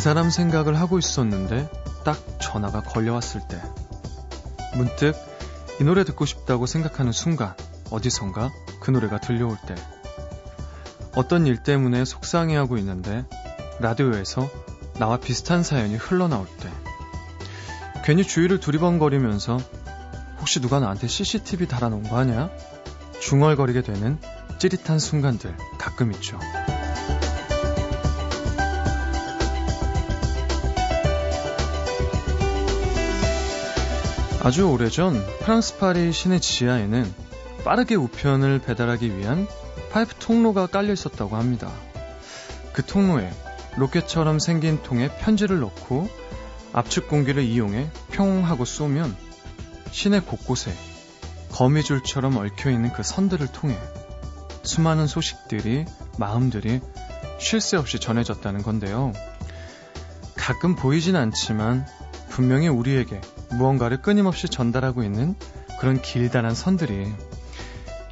그 사람 생각을 하고 있었는데 딱 전화가 걸려왔을 때 문득 이 노래 듣고 싶다고 생각하는 순간 어디선가 그 노래가 들려올 때 어떤 일 때문에 속상해하고 있는데 라디오에서 나와 비슷한 사연이 흘러나올 때 괜히 주위를 두리번거리면서 혹시 누가 나한테 CCTV 달아놓은 거 아니야? 중얼거리게 되는 찌릿한 순간들 가끔 있죠. 아주 오래전 프랑스 파리 시내 지하에는 빠르게 우편을 배달하기 위한 파이프 통로가 깔려 있었다고 합니다. 그 통로에 로켓처럼 생긴 통에 편지를 넣고 압축 공기를 이용해 평 하고 쏘면 시내 곳곳에 거미줄처럼 얽혀있는 그 선들을 통해 수많은 소식들이, 마음들이 쉴 새 없이 전해졌다는 건데요. 가끔 보이진 않지만 분명히 우리에게 무언가를 끊임없이 전달하고 있는 그런 길다란 선들이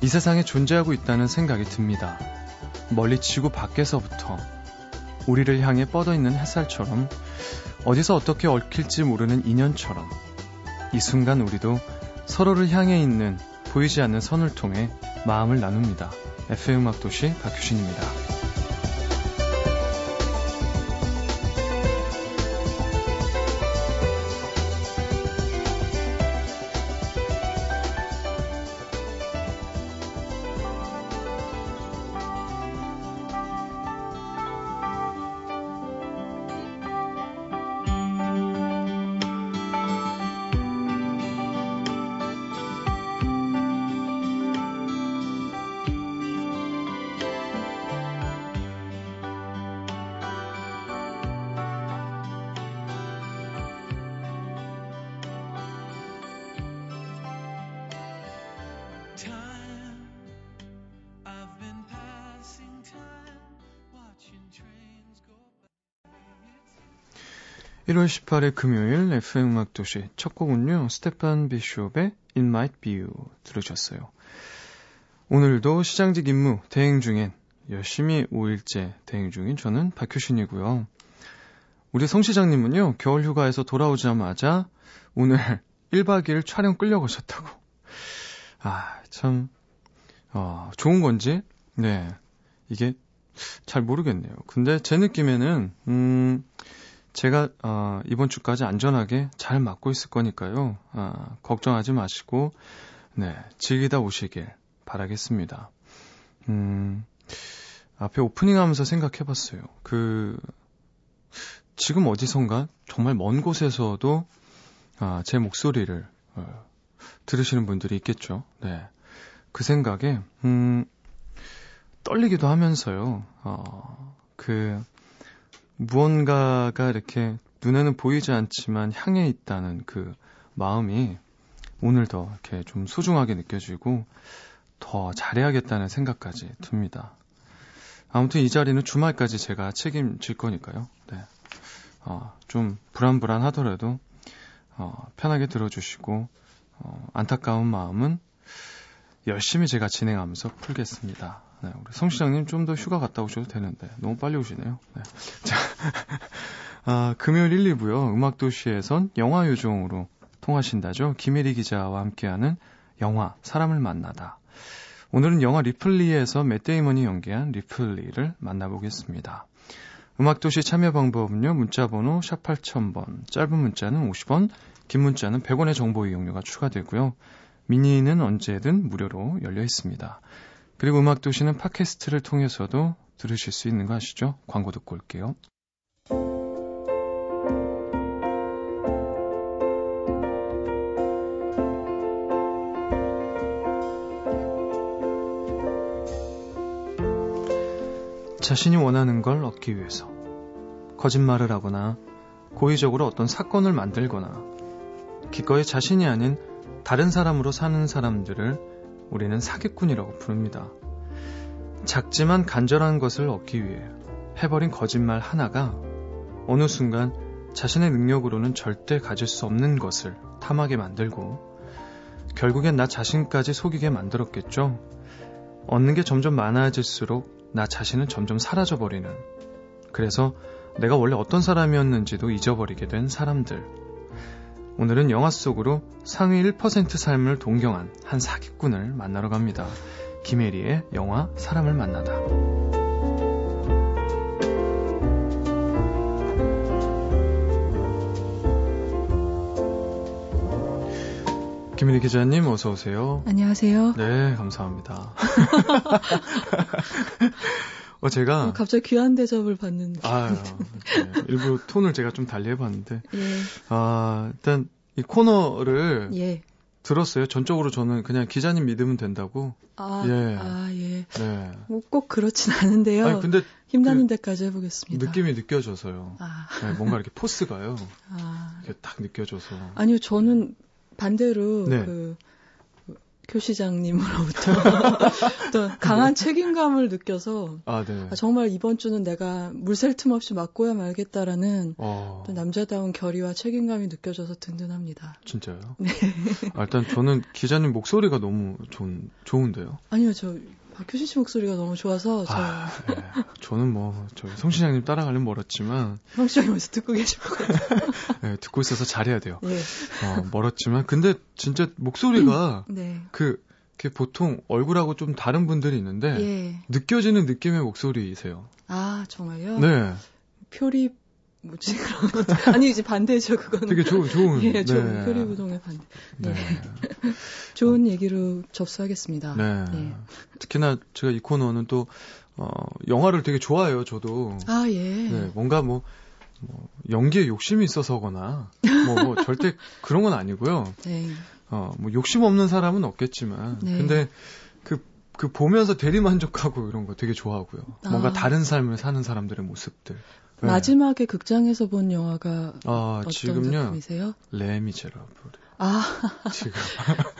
이 세상에 존재하고 있다는 생각이 듭니다. 멀리 지구 밖에서부터 우리를 향해 뻗어 있는 햇살처럼 어디서 어떻게 얽힐지 모르는 인연처럼 이 순간 우리도 서로를 향해 있는 보이지 않는 선을 통해 마음을 나눕니다. FM음악도시 박효신입니다. 18일 금요일 FM 음악 도시 첫 곡은요, 스테판 비숍의 It Might Be You 들으셨어요. 오늘도 시장직 임무 대행 중엔 열심히 5일째 대행 중인 저는 박효신이고요. 우리 성 시장님은요, 겨울 휴가에서 돌아오자마자 오늘 1박 2일 촬영 끌려가셨다고. 아, 참, 어, 좋은 건지, 네, 이게 잘 모르겠네요. 근데 제 느낌에는, 음, 제가 어, 이번 주까지 안전하게 잘 맞고 있을 거니까요. 어, 걱정하지 마시고 네 즐기다 오시길 바라겠습니다. 음, 앞에 오프닝하면서 생각해봤어요. 그 지금 어디선가 정말 먼 곳에서도 아, 제 목소리를 어, 들으시는 분들이 있겠죠. 네, 그 생각에 음, 떨리기도 하면서요. 어, 그 무언가가 이렇게 눈에는 보이지 않지만 향해 있다는 그 마음이 오늘 더 이렇게 좀 소중하게 느껴지고 더 잘해야겠다는 생각까지 듭니다. 아무튼 이 자리는 주말까지 제가 책임질 거니까요. 네. 어, 좀 불안불안하더라도 어, 편하게 들어주시고 어, 안타까운 마음은 열심히 제가 진행하면서 풀겠습니다. 네, 우리 성 시장님 좀 더 휴가 갔다 오셔도 되는데 너무 빨리 오시네요. 네. 자, 아, 금요일 1, 2부요. 음악도시에선 영화 요정으로 통하신다죠. 김혜리 기자와 함께하는 영화 사람을 만나다. 오늘은 영화 리플리에서 맷데이먼이 연기한 리플리를 만나보겠습니다. 음악도시 참여 방법은요. 문자번호 샵 8000번, 짧은 문자는 50원, 긴 문자는 100원의 정보 이용료가 추가되고요. 미니는 언제든 무료로 열려 있습니다. 그리고 음악도시는 팟캐스트를 통해서도 들으실 수 있는 거 아시죠? 광고 듣고 올게요. 자신이 원하는 걸 얻기 위해서 거짓말을 하거나 고의적으로 어떤 사건을 만들거나 기꺼이 자신이 아닌 다른 사람으로 사는 사람들을 우리는 사기꾼이라고 부릅니다. 작지만 간절한 것을 얻기 위해 해버린 거짓말 하나가 어느 순간 자신의 능력으로는 절대 가질 수 없는 것을 탐하게 만들고 결국엔 나 자신까지 속이게 만들었겠죠. 얻는 게 점점 많아질수록 나 자신은 점점 사라져버리는 그래서 내가 원래 어떤 사람이었는지도 잊어버리게 된 사람들. 오늘은 영화 속으로 상위 1% 삶을 동경한 한 사기꾼을 만나러 갑니다. 김혜리의 영화 사람을 만나다. 김일희 기자님 어서 오세요. 안녕하세요. 네, 감사합니다. 어 제가 어, 갑자기 귀한 대접을 받는 아, 네, 일부러 톤을 제가 좀 달리 해봤는데 예. 아 일단 이 코너를 예. 들었어요. 전적으로 저는 그냥 기자님 믿으면 된다고. 아, 예. 아, 예. 네. 뭐꼭 그렇진 않은데요. 아니 근데 힘나는 그 데까지 해보겠습니다. 느낌이 느껴져서요. 아, 네, 뭔가 이렇게 포스가요. 아. 이렇게 딱 느껴져서. 아니요, 저는 반대로 네. 그 교시장님으로부터 또 강한 책임감을 느껴서 아, 네. 아, 정말 이번 주는 내가 물샐 틈 없이 맞고야 말겠다라는 어, 또 남자다운 결의와 책임감이 느껴져서 든든합니다. 진짜요? 네. 아, 일단 저는 기자님 목소리가 너무 좋은, 좋은데요. 아니요, 저 박효신 씨 목소리가 너무 좋아서 저 아, 네. 저는 뭐, 저희 성시장님 따라가려면 멀었지만, 형시장님에서 듣고 계실 것 같아요. 네, 듣고 있어서 잘해야 돼요. 예. 어, 멀었지만, 근데 진짜 목소리가 네. 그, 그 보통 얼굴하고 좀 다른 분들이 있는데, 예. 느껴지는 느낌의 목소리이세요. 아, 정말요? 네. 표리, 뭐지, 그런 것도. 아니, 이제 반대죠, 그거는. 되게 좋은, 좋은. 예, 좋은 네. 표리부동의 반대. 네. 좋은 얘기로 접수하겠습니다. 네. 예. 특히나 제가 이 코너는 또, 어, 영화를 되게 좋아해요, 저도. 아, 예. 네, 뭔가 뭐, 뭐 연기에 욕심이 있어서거나, 뭐, 뭐 절대 그런 건 아니고요. 네. 어, 뭐 욕심 없는 사람은 없겠지만, 네. 근데 그, 그 보면서 대리만족하고 이런 거 되게 좋아하고요. 뭔가 아. 다른 삶을 사는 사람들의 모습들. 네. 마지막에 극장에서 본 영화가 아, 어떤 지금요, 작품이세요? 레미제라블. 아, 지금.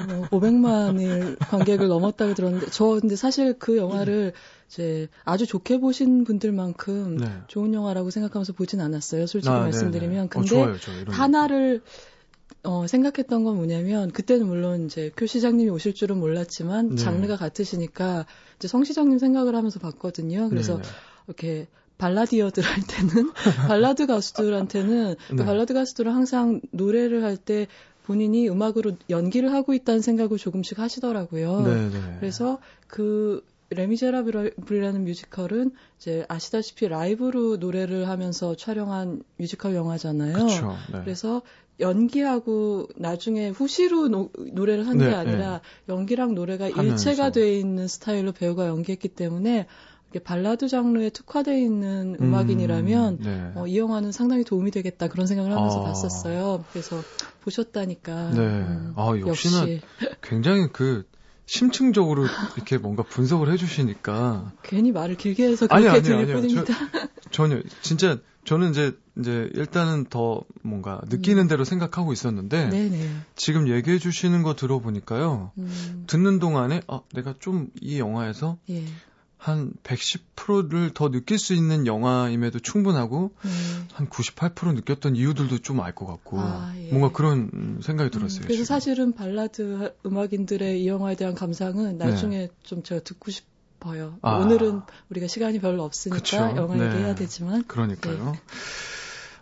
뭐 500만일 관객을 넘었다고 들었는데, 저 근데 사실 그 영화를 이제 아주 좋게 보신 분들만큼 네. 좋은 영화라고 생각하면서 보진 않았어요. 솔직히 아, 말씀드리면. 네네. 어, 근데 좋아요, 저 이런. 하나를 어, 생각했던 건 뭐냐면 그때는 물론 이제 표 시장님이 오실 줄은 몰랐지만 네. 장르가 같으시니까 이제 성 시장님 생각을 하면서 봤거든요. 그래서 네네. 이렇게 발라디어들 할 때는 발라드 가수들한테는 또 네. 발라드 가수들은 항상 노래를 할 때 본인이 음악으로 연기를 하고 있다는 생각을 조금씩 하시더라고요. 네네. 그래서 그 레미제라블이라는 뮤지컬은 이제 아시다시피 라이브로 노래를 하면서 촬영한 뮤지컬 영화잖아요. 그쵸. 네. 그래서 연기하고 나중에 후시로 노, 노래를 한게 네, 아니라 연기랑 노래가 하면서. 일체가 돼 있는 스타일로 배우가 연기했기 때문에 이렇게 발라드 장르에 특화되어 있는 음, 음악인이라면 네. 어, 이 영화는 상당히 도움이 되겠다 그런 생각을 하면서 아. 봤었어요. 그래서 보셨다니까. 네. 음, 아, 역시나 역시 굉장히 그 심층적으로 이렇게 뭔가 분석을 해주시니까 괜히 말을 길게 해서 아니, 그렇게 아니요, 들릴 아니요. 뿐입니다. 전혀 진짜 저는 이제 이제 일단은 더 뭔가 느끼는 대로 생각하고 있었는데 음. 네네. 지금 얘기해 주시는 거 들어보니까요 음, 듣는 동안에 아 내가 좀 이 영화에서 예. 한 110%를 더 느낄 수 있는 영화임에도 충분하고 네. 한98% 느꼈던 이유들도 좀 알 것 같고 아, 예. 뭔가 그런 생각이 들었어요. 음, 그래서 지금. 사실은 발라드 음악인들의 이 영화에 대한 감상은 나중에 좀 제가 듣고 싶어요. 네. 아. 오늘은 우리가 시간이 별로 없으니까 그쵸. 영화 네. 얘기해야 되지만 그러니까요.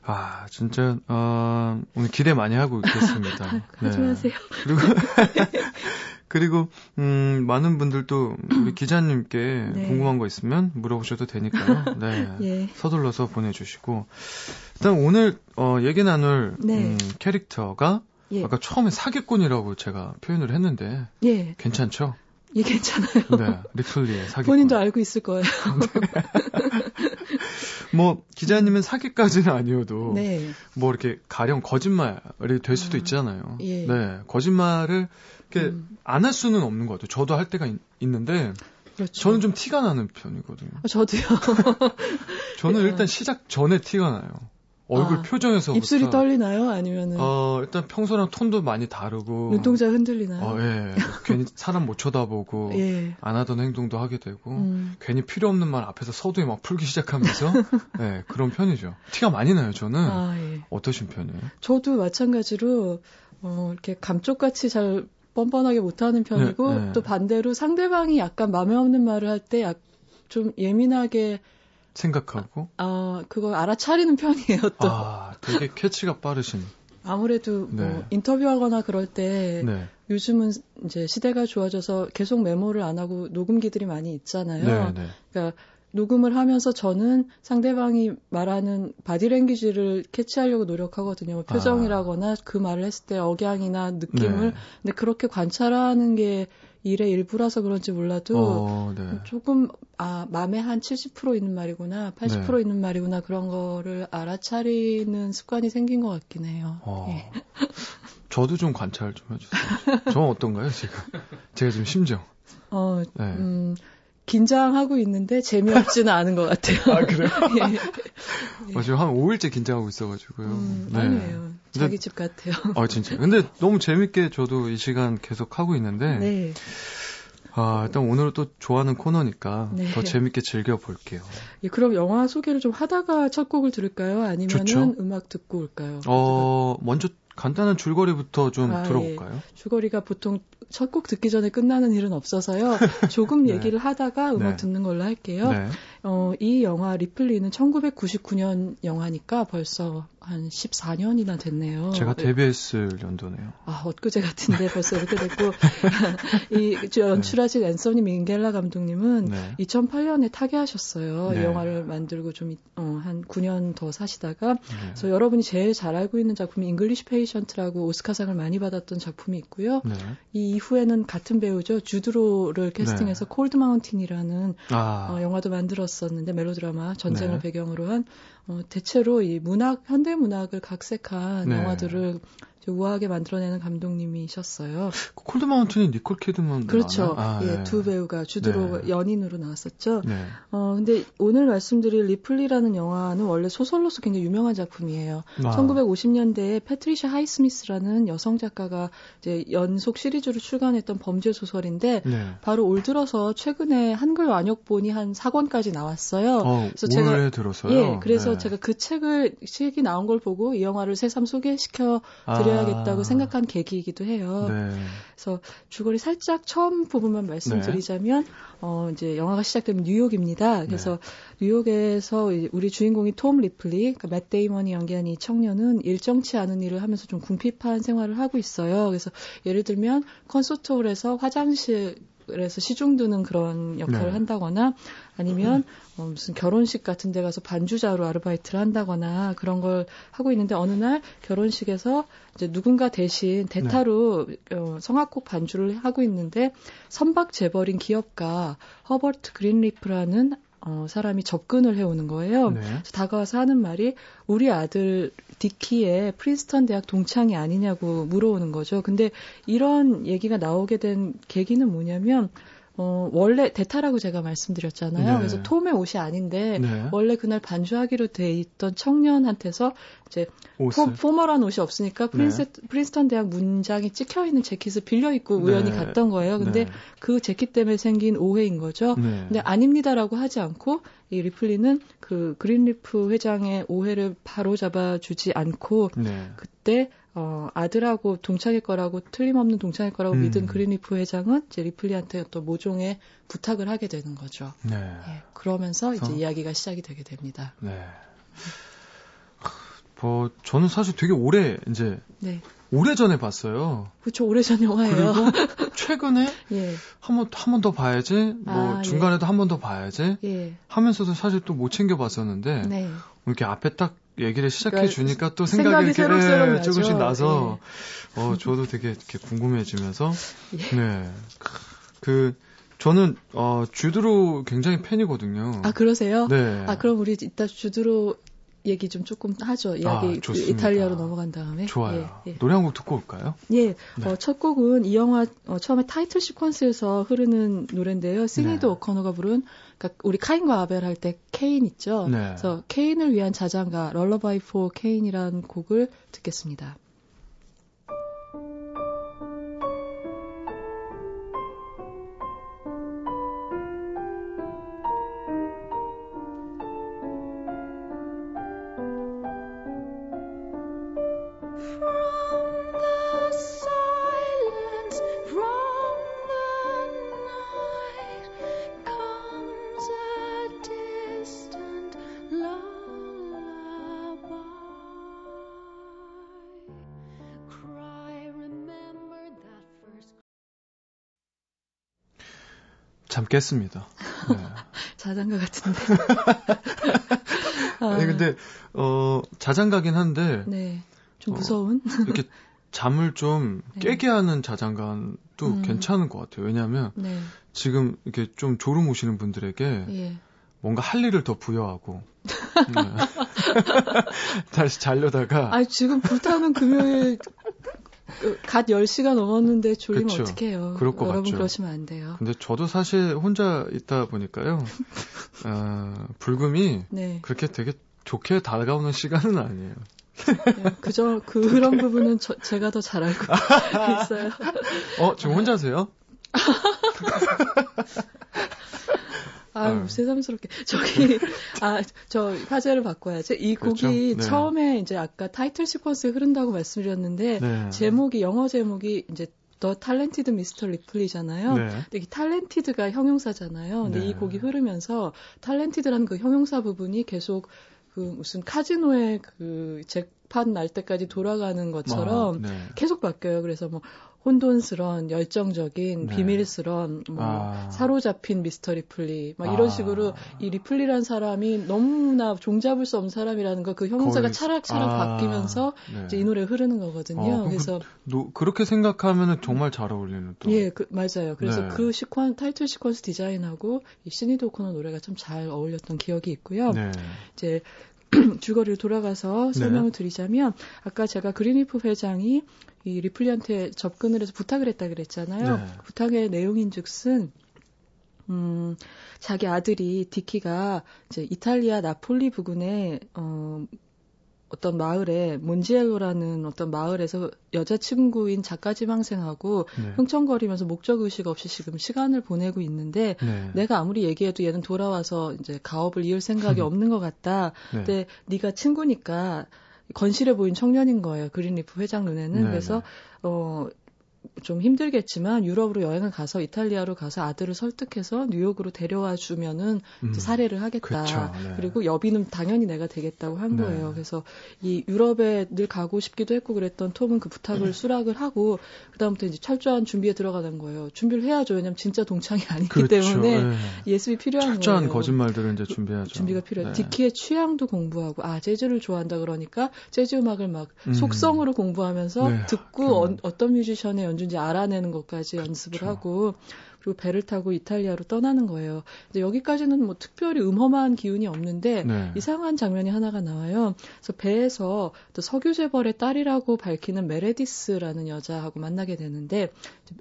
아 진짜 어, 오늘 기대 많이 하고 있겠습니다. 하지 마세요. 그리고 그리고 음 많은 분들도 우리 기자님께 네. 궁금한 거 있으면 물어보셔도 되니까요. 네. 예. 서둘러서 보내주시고 일단 오늘 어, 얘기 나눌 네. 음, 캐릭터가 예. 아까 처음에 사기꾼이라고 제가 표현을 했는데 예. 괜찮죠? 예, 괜찮아요. 네, 리플리의 사기꾼. 본인도 알고 있을 거예요. 뭐 기자님은 사기까지는 아니어도 네. 뭐 이렇게 가령 거짓말이 될 수도 아, 있잖아요. 예. 네, 거짓말을 음, 안할 수는 없는 것 같아요. 저도 할 때가 있, 는데 그렇죠. 저는 좀 티가 나는 편이거든요. 어, 저도요. 저는 예. 일단 시작 전에 티가 나요. 얼굴 아, 표정에서부터. 입술이 떨리나요? 아니면은 어, 일단 평소랑 톤도 많이 다르고. 눈동자 흔들리나요? 어, 예. 괜히 사람 못 쳐다보고. 예. 안 하던 행동도 하게 되고. 음, 괜히 필요 없는 말 앞에서 서두에 막 풀기 시작하면서. 네, 그런 편이죠. 티가 많이 나요, 저는. 아, 예. 어떠신 편이에요? 저도 마찬가지로 어, 이렇게 감쪽같이 잘 뻔뻔하게 못하는 편이고 네, 네. 또 반대로 상대방이 약간 마음에 없는 말을 할 때 좀 예민하게 생각하고? 아, 그거 알아차리는 편이에요, 또. 아, 되게 캐치가 빠르신. 아무래도 뭐 네. 뭐 인터뷰하거나 그럴 때 네. 요즘은 이제 시대가 좋아져서 계속 메모를 안 하고 녹음기들이 많이 있잖아요. 네, 네. 그러니까 녹음을 하면서 저는 상대방이 말하는 바디랭귀지를 캐치하려고 노력하거든요. 뭐 표정이라거나 아. 그 말을 했을 때 억양이나 느낌을. 네. 근데 그렇게 관찰하는 게 일의 일부라서 그런지 몰라도 어, 네. 조금 아 마음에 한 70% 있는 말이구나, 80% 네. 있는 말이구나 그런 거를 알아차리는 습관이 생긴 것 같긴 해요. 어. 예. 저도 좀 관찰 좀 해주세요. 저는 어떤가요, 지금? 제가 지금 심정. 어, 네. 음, 긴장하고 있는데 재미없지는 않은 것 같아요. 아, 그래요? 예. 어, 지금 한 5일째 긴장하고 있어가지고요. 음, 네. 아니에요. 자기 집 같아요. 아, 진짜. 근데 너무 재밌게 저도 이 시간 계속 하고 있는데. 네. 아, 일단 오늘은 또 좋아하는 코너니까 네. 더 재밌게 즐겨볼게요. 예, 그럼 영화 소개를 좀 하다가 첫 곡을 들을까요? 아니면은 음악 듣고 올까요? 어, 먼저 간단한 줄거리부터 좀 아, 예. 들어볼까요? 예. 줄거리가 보통 첫 곡 듣기 전에 끝나는 일은 없어서요. 조금 네. 얘기를 하다가 음악 네. 듣는 걸로 할게요. 네. 어, 이 영화 리플리는 1999년 영화니까 벌써 한 14년이나 됐네요. 제가 네. 데뷔했을 연도네요. 아, 엊그제 같은데 벌써 이렇게 됐고. 이 연출하신 네. 앤서니 민겔라 감독님은 네. 2008년에 타계하셨어요. 네. 이 영화를 만들고 좀, 어, 한 9년 더 사시다가. 네. 그래서 여러분이 제일 잘 알고 있는 작품이 잉글리시 페이션트라고 오스카상을 많이 받았던 작품이 있고요. 네. 이 이후에는 같은 배우죠. 주드로를 캐스팅해서 콜드 마운틴이라는 아. 어, 영화도 만들었었는데 멜로드라마 전쟁을 배경으로 한 어, 대체로 이 문학, 현대 문학을 각색한 네. 영화들을 우아하게 만들어내는 감독님이셨어요. 콜드 마운틴이 니콜 키드만 그렇죠. 아, 예, 네. 두 배우가 주드로 네. 연인으로 나왔었죠. 네. 어 근데 오늘 말씀드릴 리플리라는 영화는 원래 소설로서 굉장히 유명한 작품이에요. 아. 1950년대에 패트리샤 하이스미스라는 여성 작가가 이제 연속 시리즈로 출간했던 범죄 소설인데 네. 바로 올 들어서 최근에 한글 완역본이 한 4권까지 나왔어요. 어, 그래서 제가 들어서요. 예, 그래서 네. 제가 그 책을 책이 나온 걸 보고 이 영화를 새삼 소개시켜 드려 아. 해야겠다고 아. 생각한 계기이기도 해요. 네. 그래서 줄거리 살짝 처음 부분만 말씀드리자면 네. 어 이제 영화가 시작되면 뉴욕입니다. 그래서 네. 뉴욕에서 우리 주인공이 톰 리플리, 그러니까 맷 데이먼이 연기한 이 청년은 일정치 않은 일을 하면서 좀 궁핍한 생활을 하고 있어요. 그래서 예를 들면 콘서트홀에서 화장실 그래서 시중 드는 그런 역할을 네. 한다거나 아니면 어, 무슨 결혼식 같은 데 가서 반주자로 아르바이트를 한다거나 그런 걸 하고 있는데 어느 날 결혼식에서 이제 누군가 대신 대타로 네. 어, 성악곡 반주를 하고 있는데 선박 재벌인 기업가 허버트 그린리프라는 어, 사람이 접근을 해오는 거예요. 네. 다가와서 하는 말이 우리 아들 디키의 프린스턴 대학 동창이 아니냐고 물어오는 거죠. 근데 이런 얘기가 나오게 된 계기는 뭐냐면 어, 원래 대타라고 제가 말씀드렸잖아요. 네. 그래서 톰의 옷이 아닌데 네. 원래 그날 반주하기로 돼 있던 청년한테서 이제 포, formal한 옷이 없으니까 프린스, 네. 프린스턴 대학 문장이 찍혀 있는 재킷을 빌려 입고 우연히 네. 갔던 거예요. 근데 네. 그 재킷 때문에 생긴 오해인 거죠. 네. 근데 아닙니다라고 하지 않고 이 리플리는 그 그린리프 회장의 오해를 바로 잡아주지 않고 그때 어, 아들하고 동창일 거라고 틀림없는 동창일 거라고 음. 믿은 그린리프 회장은 이제 리플리한테 또 모종의 부탁을 하게 되는 거죠. 네. 예, 그러면서 이제 어? 이야기가 시작이 되게 됩니다. 네. 뭐 저는 사실 되게 오래 이제 네. 오래 전에 봤어요. 그렇죠, 오래 전 영화예요. 그리고 최근에 예. 한번 한 번 더 봐야지, 뭐 아, 예. 중간에도 예. 한번 더 봐야지 예. 하면서도 사실 또 못 챙겨 봤었는데 네. 이렇게 앞에 딱 얘기를 시작해 그러니까 주니까 또 생각이, 생각이 이렇게 네, 조금씩 나서 예. 어 저도 되게 이렇게 궁금해지면서 예. 네. 그 저는 어 주드로 굉장히 팬이거든요. 아 그러세요? 네. 아 그럼 우리 이따 주드로 얘기 좀 조금 하죠. 이야기 아, 그 이탈리아로 넘어간 다음에. 좋아요. 예, 예. 노래 한 곡 듣고 올까요? 예. 네. 어, 첫 곡은 이 영화 어, 처음에 타이틀 시퀀스에서 흐르는 노래인데요. 시니드 네. 오커너가 부른 그러니까 우리 카인과 아벨 할 때 케인 있죠. 네. 그래서 케인을 위한 자장가 Lullaby for Cain이라는 곡을 듣겠습니다. 잠 깼습니다. 네. 자장가 같은데. 아. 니 근데 어 자장가긴 한데 네. 좀 어, 무서운 어, 이렇게 잠을 좀 네. 깨게 하는 자장가도 음. 괜찮은 것 같아요. 왜냐하면 네. 지금 이렇게 좀 졸음 오시는 분들에게 예. 뭔가 할 일을 더 부여하고 네. 다시 자려다가 아 지금 불타는 금요일 갓 10시가 넘었는데 졸리면 그쵸. 어떡해요. 그럴 것 여러분 같죠. 그러시면 안 돼요. 근데 저도 사실 혼자 있다 보니까요. 어, 불금이 네. 그렇게 되게 좋게 다가오는 시간은 아니에요. 네, 그저 그런 부분은 저, 제가 더 잘 알고 있어요. 어, 지금 혼자세요? 아. 새삼스럽게. 저기, 아, 저 화제를 바꿔야지. 이 그렇죠? 곡이 네. 처음에 이제 아까 타이틀 시퀀스 흐른다고 말씀드렸는데, 네. 제목이, 영어 제목이 이제 The Talented Mr. Ripley잖아요. 네. 근데 이 talented가 형용사잖아요. 근데 네. 이 곡이 흐르면서 talented라는 그 형용사 부분이 계속 그 무슨 카지노의 그 잭팟 날 때까지 돌아가는 것처럼 아, 네. 계속 바뀌어요. 그래서 뭐 혼돈스런 열정적인 네. 비밀스런 뭐 아. 사로잡힌 미스터 리플리 막 이런 아. 식으로 이 리플리란 사람이 너무나 종잡을 수 없는 사람이라는 거 그 형용사가 차락차락 아. 바뀌면서 네. 이제 이 노래 흐르는 거거든요. 어, 그래서 그, 노, 그렇게 생각하면 정말 잘 어울리는 또. 예, 그, 맞아요. 그래서 네. 그 시퀀 타이틀 시퀀스 디자인하고 이 시네이드 오코너 노래가 참 잘 어울렸던 기억이 있고요. 네. 이제 줄거리를 돌아가서 설명을 네. 드리자면 아까 제가 그린리프 회장이 이 리플리한테 접근을 해서 부탁을 했다 그랬잖아요. 네. 부탁의 내용인즉슨 음, 자기 아들이 디키가 이제 이탈리아 나폴리 부근에 어 어떤 마을에 몬지엘로라는 어떤 마을에서 여자친구인 작가 지망생하고 네. 흥청거리면서 목적 의식 없이 지금 시간을 보내고 있는데 네. 내가 아무리 얘기해도 얘는 돌아와서 이제 가업을 이을 생각이 없는 것 같다. 네. 근데 네가 친구니까 건실해 보인 청년인 거예요. 그린리프 회장 눈에는. 네 그래서 네. 어 좀 힘들겠지만 유럽으로 여행을 가서 이탈리아로 가서 아들을 설득해서 뉴욕으로 데려와 주면은 음, 사례를 하겠다. 그쵸, 네. 그리고 여비는 당연히 내가 되겠다고 한 네. 거예요. 그래서 이 유럽에 늘 가고 싶기도 했고 그랬던 톰은 그 부탁을 네. 수락을 하고 그다음부터 이제 철저한 준비에 들어가는 거예요. 준비를 해야죠. 왜냐면 진짜 동창이 아니기 그렇죠, 때문에 네. 예습이 필요한 철저한 거예요. 거짓말들은 이제 준비하죠. 준비가 필요해요. 네. 디키의 취향도 공부하고 아 재즈를 좋아한다 그러니까 재즈 음악을 막 음. 속성으로 공부하면서 네. 듣고 어, 어떤 뮤지션의 연주인지 알아내는 것까지 연습을 그렇죠. 하고 그리고 배를 타고 이탈리아로 떠나는 거예요. 이제 여기까지는 뭐 특별히 음험한 기운이 없는데 네. 이상한 장면이 하나가 나와요. 그래서 배에서 또 석유 재벌의 딸이라고 밝히는 메레디스라는 여자하고 만나게 되는데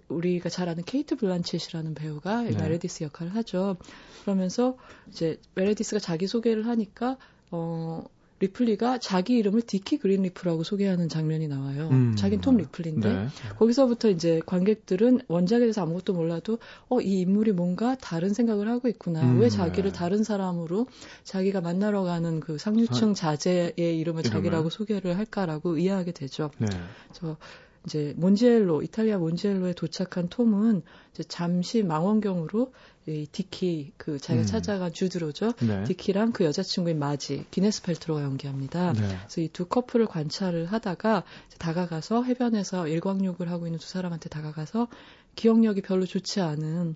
우리가 잘 아는 케이트 블란쳇이라는 배우가 네. 메레디스 역할을 하죠. 그러면서 이제 메레디스가 자기 소개를 하니까 어 리플리가 자기 이름을 디키 그린리프라고 소개하는 장면이 나와요. 음. 자긴 톰 리플리인데 네. 거기서부터 이제 관객들은 원작에 대해서 아무것도 몰라도 어 이 인물이 뭔가 다른 생각을 하고 있구나. 음. 왜 자기를 네. 다른 사람으로 자기가 만나러 가는 그 상류층 자제의 이름을 이름을? 자기라고 소개를 할까라고 이해하게 되죠. 네. 저 이제 몬지엘로 이탈리아 몬지엘로에 도착한 톰은 이제 잠시 망원경으로 이 디키 그 자기가 음. 찾아간 주드 로죠. 네. 디키랑 그 여자친구인 마지 기네스 펠트로가 연기합니다. 네. 그래서 이 두 커플을 관찰을 하다가 다가가서 해변에서 일광욕을 하고 있는 두 사람한테 다가가서 기억력이 별로 좋지 않은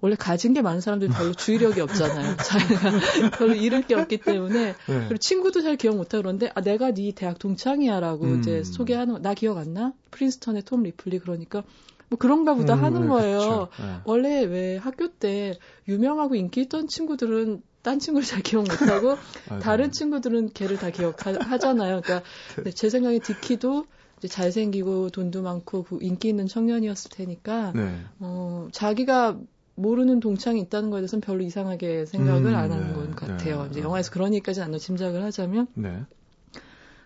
원래 가진 게 많은 사람들이 별로 주의력이 없잖아요. 자기가 별로 잃을 게 없기 때문에 네. 그리고 친구도 잘 기억 못하고 그런데 아 내가 네 대학 동창이야라고 음. 이제 소개하는 나 기억 안 나? 프린스턴의 톰 리플리 그러니까 뭐 그런가 보다 음, 하는 네, 거예요. 네. 원래 왜 학교 때 유명하고 인기 있던 친구들은 딴 친구를 잘 기억 못하고 다른 친구들은 걔를 다 기억하잖아요. 그러니까 네, 제 생각에 디키도 이제 잘생기고 돈도 많고 그 인기 있는 청년이었을 테니까 네. 어 자기가 모르는 동창이 있다는 거에 대해서는 별로 이상하게 생각을 음, 안 하는 네, 것 같아요. 네, 이제 영화에서 그런 얘기까지는 안 짐작을 하자면. 네.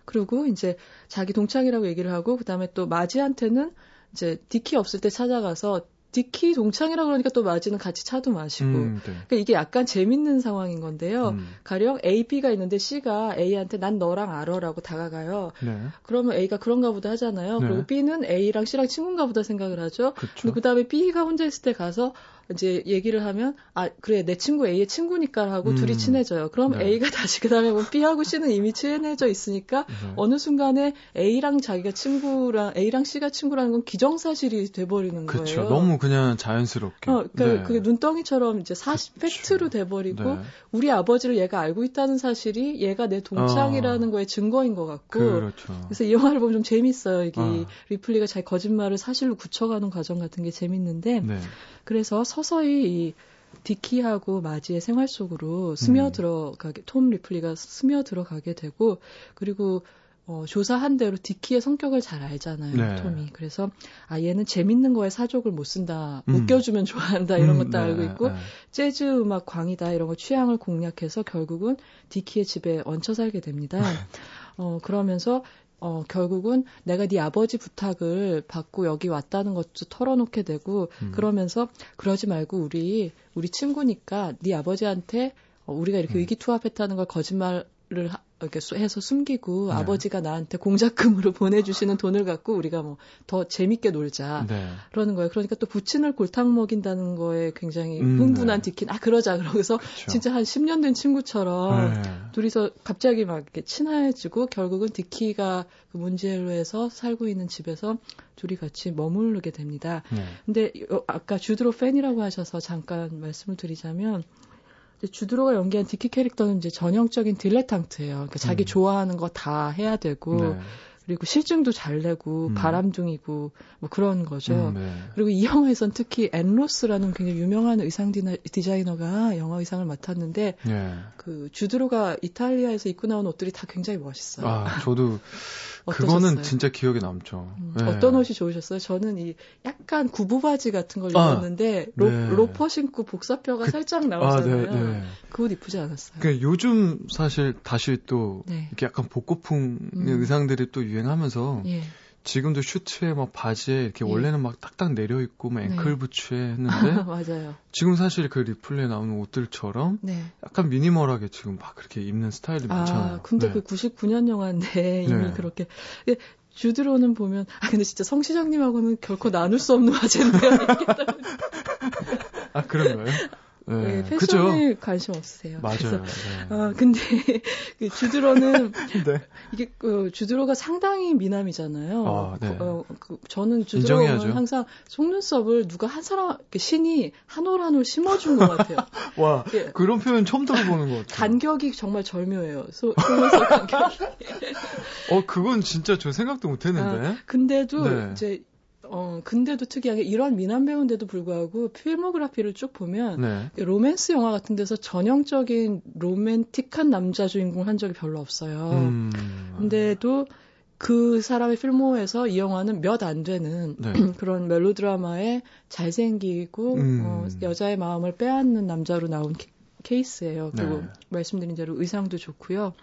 그리고 이제 자기 동창이라고 얘기를 하고 그다음에 또 마지한테는 이제 디키 없을 때 찾아가서 디키 동창이라 그러니까 또 마지는 같이 차도 마시고. 음, 네. 그러니까 이게 약간 재밌는 상황인 건데요. 음. 가령 A, B가 있는데 C가 A한테 난 너랑 알아라고 다가가요. 네. 그러면 A가 그런가 보다 하잖아요. 네. 그리고 B는 A랑 C랑 친구인가 보다 생각을 하죠. 그쵸. 근데 그다음에 B가 혼자 있을 때 가서 이제 얘기를 하면 아 그래 내 친구 A의 친구니까 하고 음. 둘이 친해져요. 그럼 네. A가 다시 그 다음에 뭐 B하고 C는 이미 친해져 있으니까 네. 어느 순간에 A랑 자기가 친구랑 A랑 C가 친구라는 건 기정사실이 돼버리는 그쵸. 거예요. 너무 그냥 자연스럽게. 어, 그러니까 네. 그게 눈덩이처럼 이제 사실 팩트로 돼버리고 네. 우리 아버지를 얘가 알고 있다는 사실이 얘가 내 동창이라는 어. 거에 증거인 것 같고. 그렇죠. 그래서 이 영화를 보면 좀 재밌어요. 이게 어. 리플리가 자기 거짓말을 사실로 굳혀가는 과정 같은 게 재밌는데. 네. 그래서 서 서히 이 디키하고 마지의 생활 속으로 스며들어가게 음. 톰 리플리가 스며들어가게 되고 그리고 어, 조사한 대로 디키의 성격을 잘 알잖아요, 네. 톰이. 그래서 아 얘는 재밌는 거에 사족을 못 쓴다, 음. 웃겨주면 좋아한다 이런 음, 것도 네, 알고 있고 네. 재즈 음악 광이다 이런 거 취향을 공략해서 결국은 디키의 집에 얹혀 살게 됩니다. 어 그러면서 어, 결국은 내가 네 아버지 부탁을 받고 여기 왔다는 것도 털어놓게 되고 음. 그러면서 그러지 말고 우리 우리 친구니까 네 아버지한테 어, 우리가 이렇게 음. 의기투합했다는 걸 거짓말을 하, 이렇게 해서 숨기고 네. 아버지가 나한테 공작금으로 보내주시는 돈을 갖고 우리가 뭐 더 재밌게 놀자 네. 그러는 거예요. 그러니까 또 부친을 골탕 먹인다는 거에 굉장히 음, 흥분한 네. 디킨 아 그러자 그러고서 그쵸. 진짜 한 10년 된 친구처럼 네. 둘이서 갑자기 막 이렇게 친해지고 결국은 디키가 그 문제로에서 살고 있는 집에서 둘이 같이 머무르게 됩니다. 네. 근데 아까 주드로 팬이라고 하셔서 잠깐 말씀을 드리자면 주드로가 연기한 디키 캐릭터는 이제 전형적인 딜레탕트예요. 그러니까 자기 음. 좋아하는 거 다 해야 되고 네. 그리고 실증도 잘 내고 음. 바람둥이고 뭐 그런 거죠. 음, 네. 그리고 이 영화에선 특히 앤로스라는 굉장히 유명한 의상 디자이너가 영화 의상을 맡았는데 네. 그 주드로가 이탈리아에서 입고 나온 옷들이 다 굉장히 멋있어요. 아, 저도 그거는 진짜 기억에 남죠. 음, 네. 어떤 옷이 좋으셨어요? 저는 이 약간 구부 바지 같은 걸 아, 입었는데 로, 네. 로퍼 신고 복사뼈가 그, 살짝 나오잖아요. 아, 네, 네. 그옷 이쁘지 않았어요. 그 요즘 사실 다시 또 네. 이렇게 약간 복고풍 음. 의상들이 또 유행하면서 예. 지금도 슈트에 막 바지에 이렇게 예. 원래는 막 딱딱 내려 있고 막 앵클 네. 부츠에 했는데 맞아요. 지금 사실 그 리플레에 나오는 옷들처럼 네. 약간 미니멀하게 지금 막 그렇게 입는 스타일이 아, 많잖아요. 근데 네. 그 99년 영화인데 이미 네. 그렇게 주드로는 보면 아 근데 진짜 성 시장님하고는 결코 나눌 수 없는 화제인데요. 아 그런가요? 네, 네, 패션에 그쵸? 관심 없으세요. 맞아요. 그래서, 네. 어, 근데 그 주드로는 네. 이게 그 주드로가 상당히 미남이잖아요. 아, 네. 어, 그, 저는 주드로는 항상 속눈썹을 누가 한 사람 신이 한 올 한 올 심어준 것 같아요. 와 예. 그런 표현 처음 들어보는 것 같아요. 간격이 정말 절묘해요. 소, 속눈썹 간격이. 어 그건 진짜 저 생각도 못했는데. 아, 근데도 네. 이제 어, 근데도 특이하게 이런 미남 배우인데도 불구하고 필모그래피를 쭉 보면 네. 로맨스 영화 같은 데서 전형적인 로맨틱한 남자 주인공을 한 적이 별로 없어요. 음. 근데도 그 사람의 필모에서 이 영화는 몇 안 되는 네. 그런 멜로드라마에 잘생기고 음. 어, 여자의 마음을 빼앗는 남자로 나온 케이스예요. 그리고 네. 말씀드린 대로 의상도 좋고요.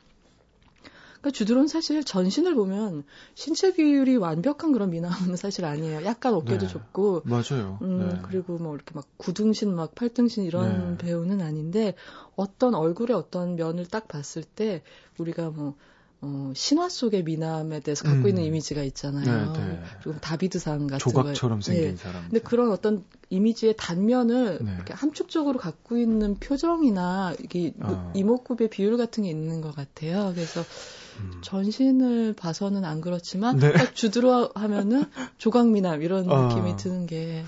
그러니까 주드론 사실 전신을 보면 신체 비율이 완벽한 그런 미남은 사실 아니에요. 약간 어깨도 네. 좁고. 맞아요. 음, 네. 그리고 뭐 이렇게 막 구등신, 막 팔등신 이런 네. 배우는 아닌데 어떤 얼굴의 어떤 면을 딱 봤을 때 우리가 뭐 어, 신화 속의 미남에 대해서 갖고 음. 있는 이미지가 있잖아요. 네, 네. 그리고 다비드상 같은 조각처럼 생긴 네. 사람. 근데 그런 어떤 이미지의 단면을 네. 이렇게 함축적으로 갖고 있는 표정이나 이게 어. 이목구비의 비율 같은 게 있는 것 같아요. 그래서 음. 전신을 봐서는 안 그렇지만 네. 딱 주드로 하면은 조각미남 이런 아. 느낌이 드는 게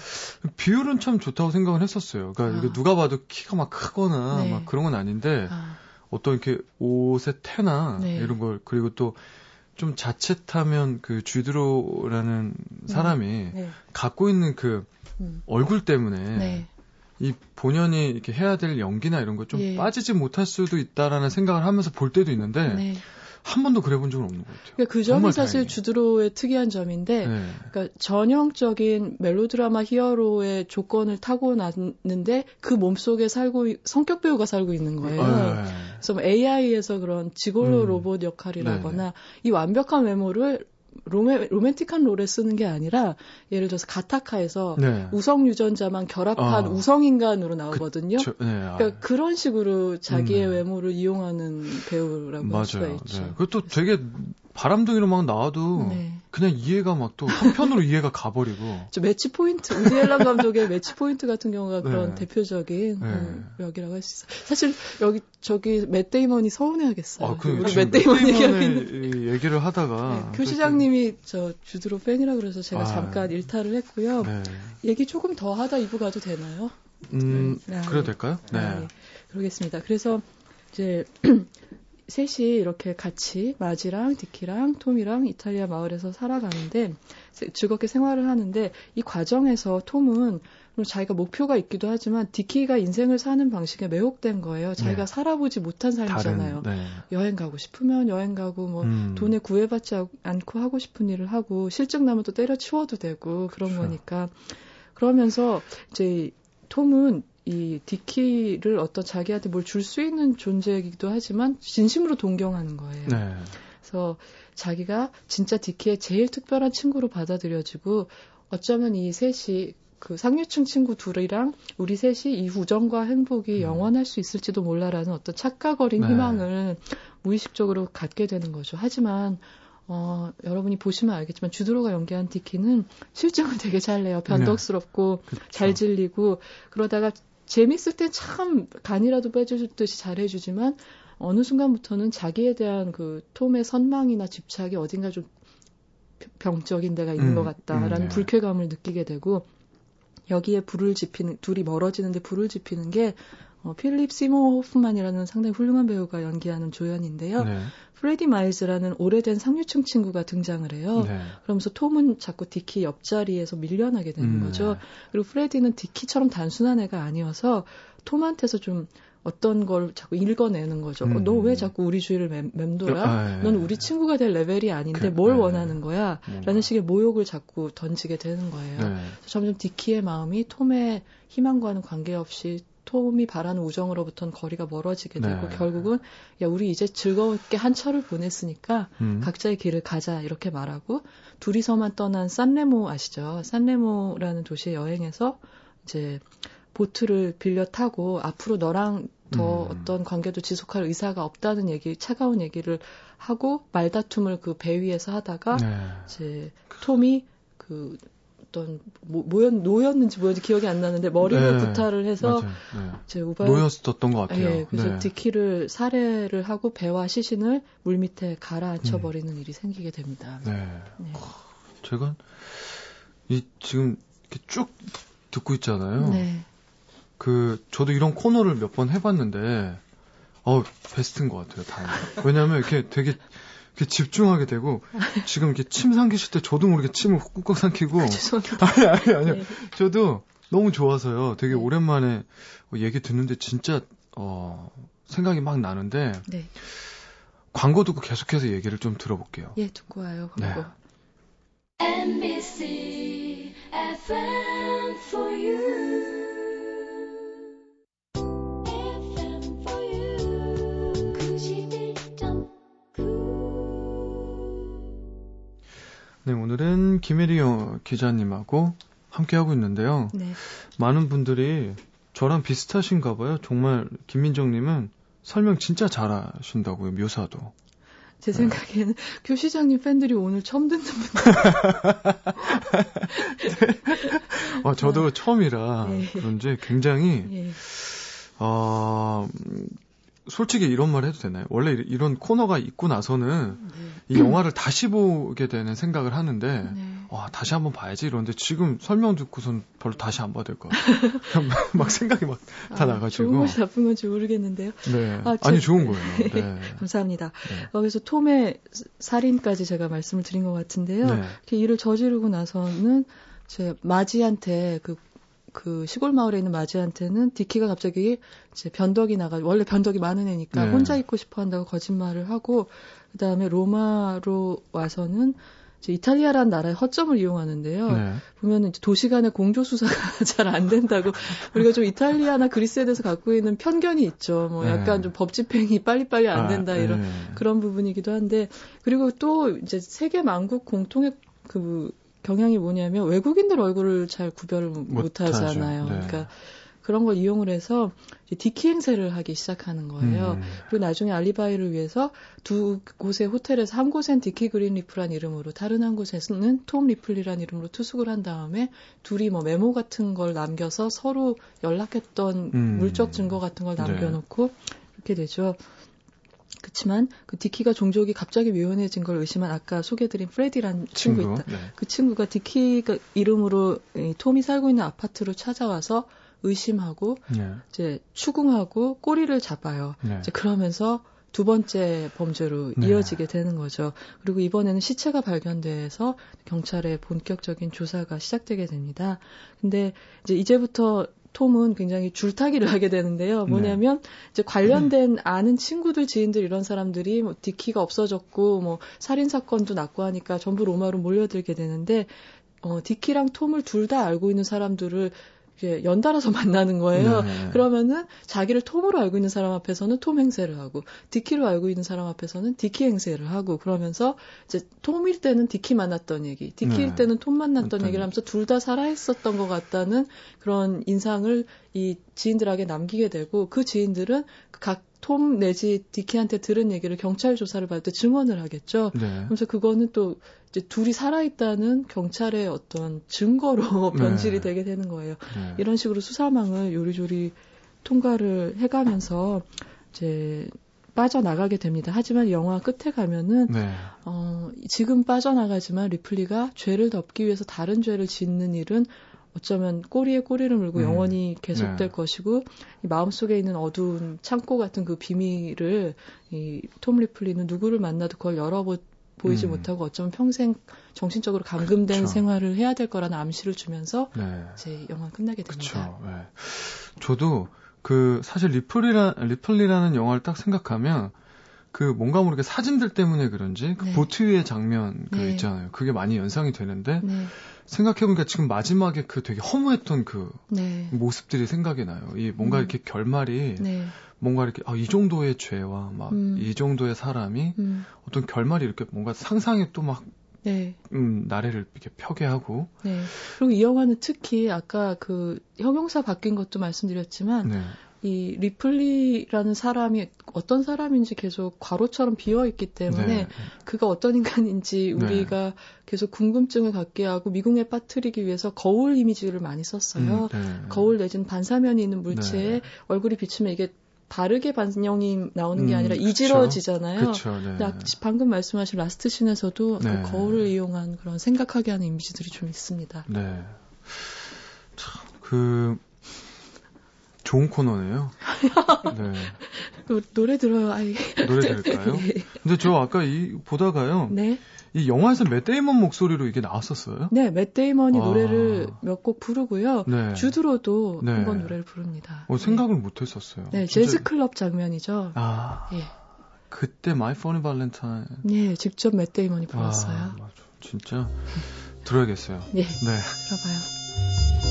비율은 참 좋다고 생각을 했었어요. 그러니까 아. 누가 봐도 키가 막 크거나 네. 막 그런 건 아닌데 아. 어떤 이렇게 옷의 태나 네. 이런 걸 그리고 또 좀 자칫하면 그 주드로라는 음. 사람이 네. 갖고 있는 그 음. 얼굴 때문에 네. 이 본연이 이렇게 해야 될 연기나 이런 거좀 예. 빠지지 못할 수도 있다라는 생각을 하면서 볼 때도 있는데 네. 한 번도 그래 본 적은 없는 것 같아요. 그러니까 그 점이 사실 다행히. 주드로의 특이한 점인데, 네. 그러니까 전형적인 멜로드라마 히어로의 조건을 타고 났는데 그 몸속에 살고 성격 배우가 살고 있는 거예요. 네. 그래서 뭐 AI에서 그런 지골로 음. 로봇 역할이라거나 네. 이 완벽한 외모를 로맨, 로맨틱한 롤에 쓰는 게 아니라 예를 들어서 가타카에서 네. 우성 유전자만 결합한 아. 우성 인간으로 나오거든요. 그, 네. 아. 그러니까 그런 식으로 자기의 음. 외모를 이용하는 배우라고 맞아요. 할 수가 있죠. 네. 그것도 되게 바람둥이로 막 나와도 네. 그냥 이해가 막 또 한편으로 이해가 가버리고. 저 매치 포인트 우디 앨런 감독의 매치 포인트 같은 경우가 그런 네. 대표적인 네. 음, 역이라고 할 수 있어요. 사실 여기 저기 맷 데이먼이 서운해하겠어요. 아, 그, 우리 맷 데이먼 얘기하는 얘기를 하다가 네, 성시장님이 저 주드 로 팬이라 그래서 제가 아, 잠깐 일탈을 했고요. 네. 얘기 조금 더 하다 이부 가도 되나요? 음, 네. 그래도 될까요? 네. 네. 그러겠습니다. 그래서 이제 셋이 이렇게 같이 마지랑 디키랑 톰이랑 이탈리아 마을에서 살아가는데 즐겁게 생활을 하는데 이 과정에서 톰은 자기가 목표가 있기도 하지만 디키가 인생을 사는 방식에 매혹된 거예요. 자기가 네. 살아보지 못한 삶이잖아요. 다른, 네. 여행 가고 싶으면 여행 가고 뭐 음. 돈에 구애받지 않고 하고 싶은 일을 하고 실증 나면 또 때려치워도 되고 그런 그렇죠. 거니까 그러면서 이제 톰은 이 디키를 어떤 자기한테 뭘 줄 수 있는 존재이기도 하지만 진심으로 동경하는 거예요. 네. 그래서 자기가 진짜 디키의 제일 특별한 친구로 받아들여지고 어쩌면 이 셋이 그 상류층 친구 둘이랑 우리 셋이 이 우정과 행복이 음. 영원할 수 있을지도 몰라라는 어떤 착각 어린 네. 희망을 무의식적으로 갖게 되는 거죠. 하지만 어, 여러분이 보시면 알겠지만 주드로가 연기한 디키는 싫증을 되게 잘 내요. 변덕스럽고 네. 잘 질리고 그러다가 재밌을 때 참 간이라도 빼주듯이 잘해주지만 어느 순간부터는 자기에 대한 그 톰의 선망이나 집착이 어딘가 좀 병적인 데가 있는 음, 것 같다라는 음, 네. 불쾌감을 느끼게 되고 여기에 불을 지피는 둘이 멀어지는데 불을 지피는 게 어, 필립 시모어 호프만이라는 상당히 훌륭한 배우가 연기하는 조연인데요. 네. 프레디 마일즈라는 오래된 상류층 친구가 등장을 해요. 네. 그러면서 톰은 자꾸 디키 옆자리에서 밀려나게 되는 음, 거죠. 네. 그리고 프레디는 디키처럼 단순한 애가 아니어서 톰한테서 좀 어떤 걸 자꾸 읽어내는 거죠. 음. 너왜 자꾸 우리 주위를 맴, 맴돌아? 아, 예. 넌 우리 친구가 될 레벨이 아닌데 그, 뭘 예. 원하는 거야? 뭔가. 라는 식의 모욕을 자꾸 던지게 되는 거예요. 네. 점점 디키의 마음이 톰의 희망과는 관계없이 톰이 바라는 우정으로부터는 거리가 멀어지게 되고 네. 결국은 야 우리 이제 즐겁게 한 철을 보냈으니까 음. 각자의 길을 가자 이렇게 말하고 둘이서만 떠난 산레모 아시죠? 산레모라는 도시에 여행해서 이제 보트를 빌려 타고 앞으로 너랑 더 음. 어떤 관계도 지속할 의사가 없다는 얘기, 차가운 얘기를 하고 말다툼을 그 배 위에서 하다가 네. 이제 톰이 그 어떤 뭐, 뭐였 노였는지 뭐였는지 기억이 안 나는데 머리를 네, 구타를 해서 네. 제 우발 노였었던 것 같아요. 예, 그래서 네. 디키를 살해를 하고 배와 시신을 물 밑에 가라앉혀 음. 버리는 일이 생기게 됩니다. 네. 네. 제가 이 지금 이렇게 쭉 듣고 있잖아요. 네. 그 저도 이런 코너를 몇 번 해봤는데 어 베스트인 것 같아요. 다. 왜냐하면 이렇게 되게 이렇게 집중하게 되고 지금 이렇게 침 삼키실 때 저도 모르게 침을 꾹꾹 삼키고 아, 아니 아니 아니요. 네. 저도 너무 좋아서요. 되게 네. 오랜만에 얘기 듣는데 진짜 어 생각이 막 나는데 네. 광고 듣고 계속해서 얘기를 좀 들어볼게요. 예, 듣고 와요. 광고. 네. MBC FM for you. 네, 오늘은 김혜리 기자님하고 함께하고 있는데요. 네. 많은 분들이 저랑 비슷하신가 봐요. 정말 김민정님은 설명 진짜 잘하신다고요, 묘사도. 제 생각에는 네. 교 시장님 팬들이 오늘 처음 듣는 분들. 네. 어, 저도 아, 처음이라 네. 그런지 굉장히, 네. 어, 솔직히 이런 말 해도 되나요? 원래 이런 코너가 있고 나서는 네. 이 영화를 다시 보게 되는 생각을 하는데 네. 와 다시 한번 봐야지 이런데 지금 설명 듣고선 별로 다시 안 봐야 될 것 같아요. 막 생각이 막다 아, 나가지고 좋은 건지 나쁜 건지 모르겠는데요. 네. 아, 니 좋은 거예요. 네. 감사합니다. 네. 그래서 톰의 살인까지 제가 말씀을 드린 것 같은데요. 네. 이렇게 일을 저지르고 나서는 제 마지한테 그 그 시골 마을에 있는 마지한테는 디키가 갑자기 이제 변덕이 나가 원래 변덕이 많은 애니까 네. 혼자 있고 싶어 한다고 거짓말을 하고 그다음에 로마로 와서는 이제 이탈리아라는 나라의 허점을 이용하는데요. 네. 보면은 이제 도시 간의 공조 수사가 잘 안 된다고 우리가 좀 이탈리아나 그리스에 대해서 갖고 있는 편견이 있죠. 뭐 네. 약간 네. 좀 법 집행이 빨리빨리 안 아, 된다 아, 이런 네. 그런 부분이기도 한데 그리고 또 이제 세계 만국 공통의 그 경향이 뭐냐면 외국인들 얼굴을 잘 구별을 못, 못 하잖아요. 네. 그러니까 그런 걸 이용을 해서 디키 행세를 하기 시작하는 거예요. 음. 그리고 나중에 알리바이를 위해서 두 곳의 호텔에서 한 곳엔 디키 그린리프란 이름으로 다른 한 곳에서는 톰 리플리란 이름으로 투숙을 한 다음에 둘이 뭐 메모 같은 걸 남겨서 서로 연락했던 음. 물적 증거 같은 걸 네. 남겨놓고 네. 이렇게 되죠. 그렇지만 그 디키가 종족이 갑자기 묘연해진 걸 의심한 아까 소개드린 프레디란 친구, 친구 있다. 네. 그 친구가 디키가 이름으로 이 톰이 살고 있는 아파트로 찾아와서 의심하고 네. 이제 추궁하고 꼬리를 잡아요. 네. 이제 그러면서 두 번째 범죄로 네. 이어지게 되는 거죠. 그리고 이번에는 시체가 발견돼서 경찰의 본격적인 조사가 시작되게 됩니다. 근데 이제 이제부터 톰은 굉장히 줄타기를 하게 되는데요. 네. 뭐냐면 네. 이제 관련된 아는 친구들, 지인들 이런 사람들이 뭐 디키가 없어졌고 뭐 살인 사건도 났고 하니까 전부 로마로 몰려들게 되는데 어 디키랑 톰을 둘 다 알고 있는 사람들을 이렇게 연달아서 만나는 거예요. 네. 그러면은 자기를 톰으로 알고 있는 사람 앞에서는 톰 행세를 하고 디키로 알고 있는 사람 앞에서는 디키 행세를 하고 그러면서 이제 톰일 때는 디키 만났던 얘기, 디키일 네. 때는 톰 만났던 얘기를 하면서 둘 다 살아 있었던 것 같다는 그런 인상을 이 지인들에게 남기게 되고 그 지인들은 각 톰 내지 디키한테 들은 얘기를 경찰 조사를 받을 때 증언을 하겠죠. 네. 그래서 그거는 또 이제 둘이 살아있다는 경찰의 어떤 증거로 변질이 네. 되게 되는 거예요. 네. 이런 식으로 수사망을 요리조리 통과를 해가면서 이제 빠져나가게 됩니다. 하지만 영화 끝에 가면은 네. 어, 지금 빠져나가지만 리플리가 죄를 덮기 위해서 다른 죄를 짓는 일은 어쩌면 꼬리에 꼬리를 물고 음. 영원히 계속될 네. 것이고 이 마음속에 있는 어두운 창고 같은 그 비밀을 이톰 리플리는 누구를 만나도 그걸 열어보 보이지 음. 못하고 어쩌면 평생 정신적으로 감금된 그쵸. 생활을 해야 될 거라는 암시를 주면서 네. 이제 영화 끝나게 됩니다. 네. 저도 그 사실 리플리라 리플리라는 영화를 딱 생각하면 그 뭔가 모르게 사진들 때문에 그런지 그 네. 보트 위의 장면 그 네. 있잖아요. 그게 많이 연상이 되는데 네. 생각해보니까 지금 마지막에 그 되게 허무했던 그 네. 모습들이 생각이 나요. 이 뭔가 음. 이렇게 결말이 네. 뭔가 이렇게 아, 이 정도의 죄와 막이 음. 정도의 사람이 음. 어떤 결말이 이렇게 뭔가 상상에 또막 네. 음, 나래를 이렇게 펴게 하고. 네. 그리고 이 영화는 특히 아까 그 형용사 바뀐 것도 말씀드렸지만 네. 이 리플리라는 사람이 어떤 사람인지 계속 과로처럼 비어 있기 때문에 네. 그가 어떤 인간인지 네. 우리가 네. 계속 궁금증을 갖게 하고 미궁에 빠뜨리기 위해서 거울 이미지를 많이 썼어요. 음, 네. 거울 내지는 반사면이 있는 물체에 네. 얼굴이 비치면 이게 바르게 반영이 나오는 게 음, 아니라 이지러지잖아요. 그쵸, 네. 방금 말씀하신 라스트 씬에서도 그 거울을 이용한 그런 생각하게 하는 이미지들이 좀 있습니다. 네. 참, 그 좋은 코너네요. 네. 노, 노래 들어요, 아이. 노래 들을까요? 네. 근데 저 아까 이 보다가요. 네. 이 영화에서 맷 데이먼 목소리로 이게 나왔었어요? 네, 맷 데이먼이 아. 노래를 몇 곡 부르고요. 네. 주드 로도 네. 한번 노래를 부릅니다. 어, 생각을 네. 못 했었어요. 네, 재즈 클럽 장면이죠. 아. 예. 그때 My Funny Valentine. 네, 직접 맷 데이먼이 불렀어요. 아, 맞아. 진짜 들어야겠어요. 네. 네. 들어봐요.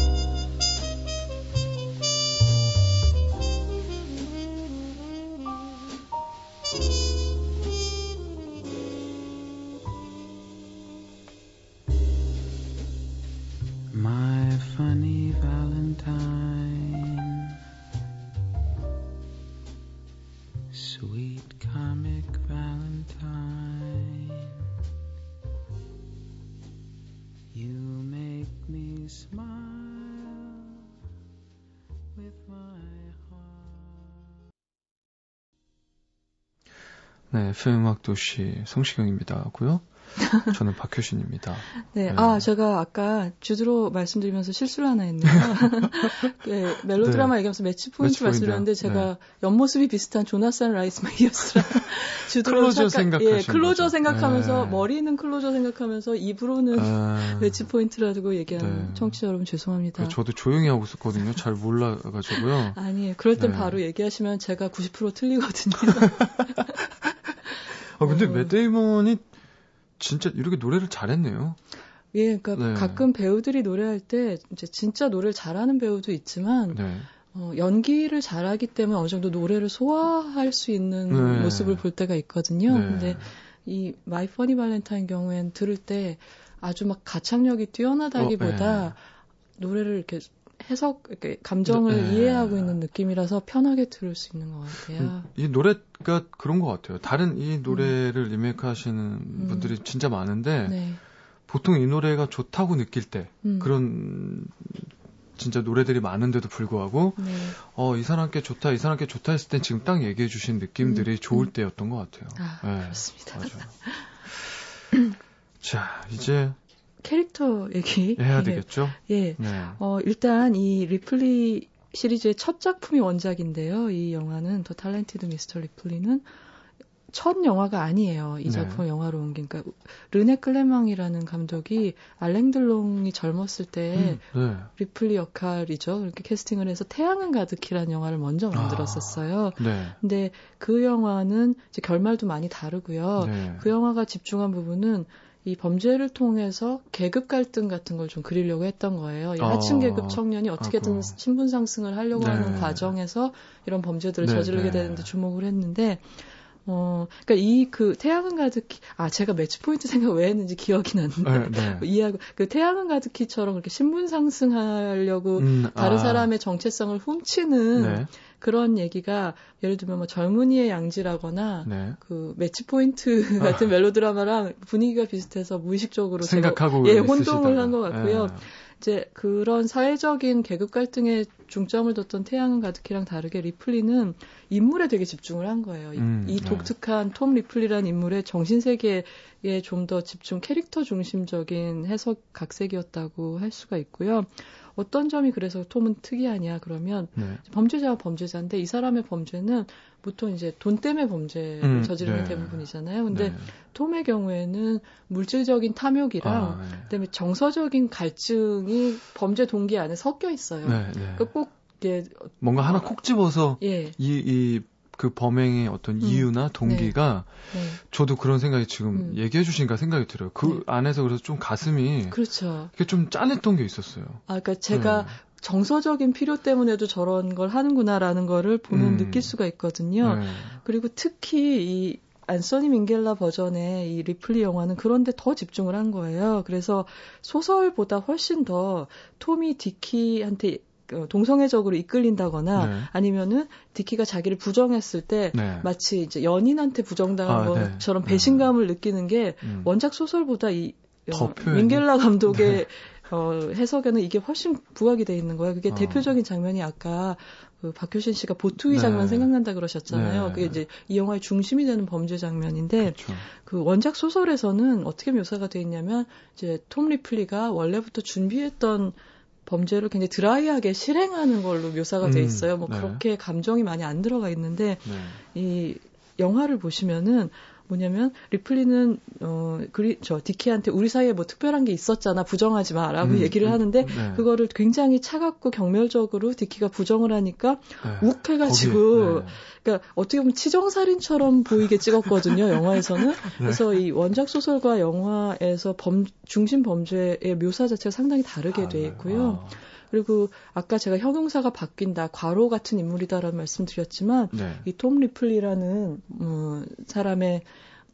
네, FM 음악 도시 성시경입니다. 고요. 저는 박효신입니다. 네, 네, 아 제가 아까 주드 로 말씀드리면서 실수를 하나 했네요. 네, 멜로드라마 네. 얘기하면서 매치 포인트 말씀드렸는데 제가 네. 옆모습이 비슷한 조나산 라이스 메이어스랑 주드 로 클로저 생각, 예, 클로저 거죠. 생각하면서 네. 머리는 클로저 생각하면서 입으로는 아... 매치 포인트라고 얘기한 네. 청취자 여러분 죄송합니다. 저도 조용히 하고 있었거든요. 잘 몰라가지고요. 아니에요. 그럴 땐 네. 바로 얘기하시면 제가 90% 틀리거든요. 아 근데 어... 맷 데이먼이 진짜 이렇게 노래를 잘했네요. 예, 그러니까 네. 가끔 배우들이 노래할 때 이제 진짜 노래를 잘하는 배우도 있지만 네. 어, 연기를 잘하기 때문에 어느 정도 노래를 소화할 수 있는 네. 모습을 볼 때가 있거든요. 네. 근데 이 My Funny Valentine 경우엔 들을 때 아주 막 가창력이 뛰어나다기보다 어, 네. 노래를 이렇게 해석, 이렇게 감정을 네. 이해하고 있는 느낌이라서 편하게 들을 수 있는 것 같아요. 이 노래가 그런 것 같아요. 다른 이 노래를 음. 리메이크 하시는 음. 분들이 진짜 많은데, 네. 보통 이 노래가 좋다고 느낄 때, 음. 그런 진짜 노래들이 많은데도 불구하고 네. 어, 이 사람께 좋다, 이 사람께 좋다 했을 땐 지금 딱 얘기해 주신 느낌들이 음, 좋을 음. 때였던 것 같아요. 아, 네, 그렇습니다. 맞아요. 자, 이제 캐릭터 얘기 해야 되겠죠? 예. 네. 어, 일단 이 리플리 시리즈의 첫 작품이 원작인데요. 이 영화는 The Talented Mr. Ripley는 첫 영화가 아니에요. 이 네. 작품 네. 영화로 옮긴. 그러니까 르네 클레망이라는 감독이 알랭들롱이 젊었을 때 음, 네. 리플리 역할이죠. 이렇게 캐스팅을 해서 태양은 가득히라는 영화를 먼저 아, 만들었었어요. 아, 네. 근데 그 영화는 이제 결말도 많이 다르고요. 네. 그 영화가 집중한 부분은 이 범죄를 통해서 계급 갈등 같은 걸 좀 그리려고 했던 거예요. 이 하층 어. 계급 청년이 어떻게든 아고. 신분 상승을 하려고 네. 하는 과정에서 이런 범죄들을 네, 저지르게 되는데 주목을 했는데 어, 그니까 이 그 태양은 가득히 아 제가 매치 포인트 생각 왜 했는지 기억이 났는데 네, 네. 이해하고 그 태양은 가득히처럼 그렇게 신분 상승하려고 음, 다른 아. 사람의 정체성을 훔치는 네. 그런 얘기가 예를 들면 뭐 젊은이의 양지라거나 네. 그 매치 포인트 같은 아. 멜로드라마랑 분위기가 비슷해서 무의식적으로 생각하고 제가, 예 혼동을 한 것 같고요. 네. 이제 그런 사회적인 계급 갈등에 중점을 뒀던 태양은 가득히랑 다르게 리플리는 인물에 되게 집중을 한 거예요. 음, 이, 이, 네. 독특한 톰 리플리라는 인물의 정신 세계에 좀 더 집중, 캐릭터 중심적인 해석 각색이었다고 할 수가 있고요. 어떤 점이 그래서 톰은 특이하냐 그러면 네. 범죄자와 범죄자인데 이 사람의 범죄는 보통 이제 돈 때문에 범죄를 음, 저지르는 네. 대부분이잖아요. 근데 네. 톰의 경우에는 물질적인 탐욕이랑 아, 네. 그다음에 정서적인 갈증이 범죄 동기 안에 섞여 있어요. 네, 네. 그러니까 꼭 이게 뭔가 하나 콕 집어서 예. 이, 이, 그 범행의 어떤 음. 이유나 동기가 네. 네. 저도 그런 생각이 지금 음. 얘기해 주시니까 생각이 들어요. 그 네. 안에서 그래서 좀 가슴이 그렇죠. 그게 좀 짠했던 게 있었어요. 아, 그러니까 제가 네. 정서적인 필요 때문에도 저런 걸 하는구나라는 거를 보면 음. 느낄 수가 있거든요. 네. 그리고 특히 이 안소니 민겔라 버전의 이 리플리 영화는 그런데 더 집중을 한 거예요. 그래서 소설보다 훨씬 더 토미 디키한테 그 동성애적으로 이끌린다거나 네. 아니면은 디키가 자기를 부정했을 때 네. 마치 이제 연인한테 부정당한 아, 네. 것처럼 네. 배신감을 느끼는 게 음. 원작 소설보다 이 어, 민겔라 감독의 네. 어, 해석에는 이게 훨씬 부각이 돼 있는 거예요. 그게 어. 대표적인 장면이 아까 그 박효신 씨가 보투이 네. 장면 생각난다 그러셨잖아요. 네. 그게 이제 이 영화의 중심이 되는 범죄 장면인데 그렇죠. 그 원작 소설에서는 어떻게 묘사가 돼 있냐면 이제 톰 리플리가 원래부터 준비했던 범죄를 굉장히 드라이하게 실행하는 걸로 묘사가 돼 음, 있어요. 뭐 네. 그렇게 감정이 많이 안 들어가 있는데 네. 이 영화를 보시면은 뭐냐면 리플리는 어 그리 저 디키한테 우리 사이에 뭐 특별한 게 있었잖아 부정하지 마라고 음, 얘기를 음, 하는데 네. 그거를 굉장히 차갑고 경멸적으로 디키가 부정을 하니까 네. 욱해가지고 네. 그러니까 어떻게 보면 치정살인처럼 보이게 찍었거든요 영화에서는 네. 그래서 이 원작 소설과 영화에서 범 중심 범죄의 묘사 자체가 상당히 다르게 아, 돼 네. 있고요. 아. 그리고 아까 제가 형용사가 바뀐다, 과로 같은 인물이다라는 말씀드렸지만 네. 이톰 리플리라는 음, 사람의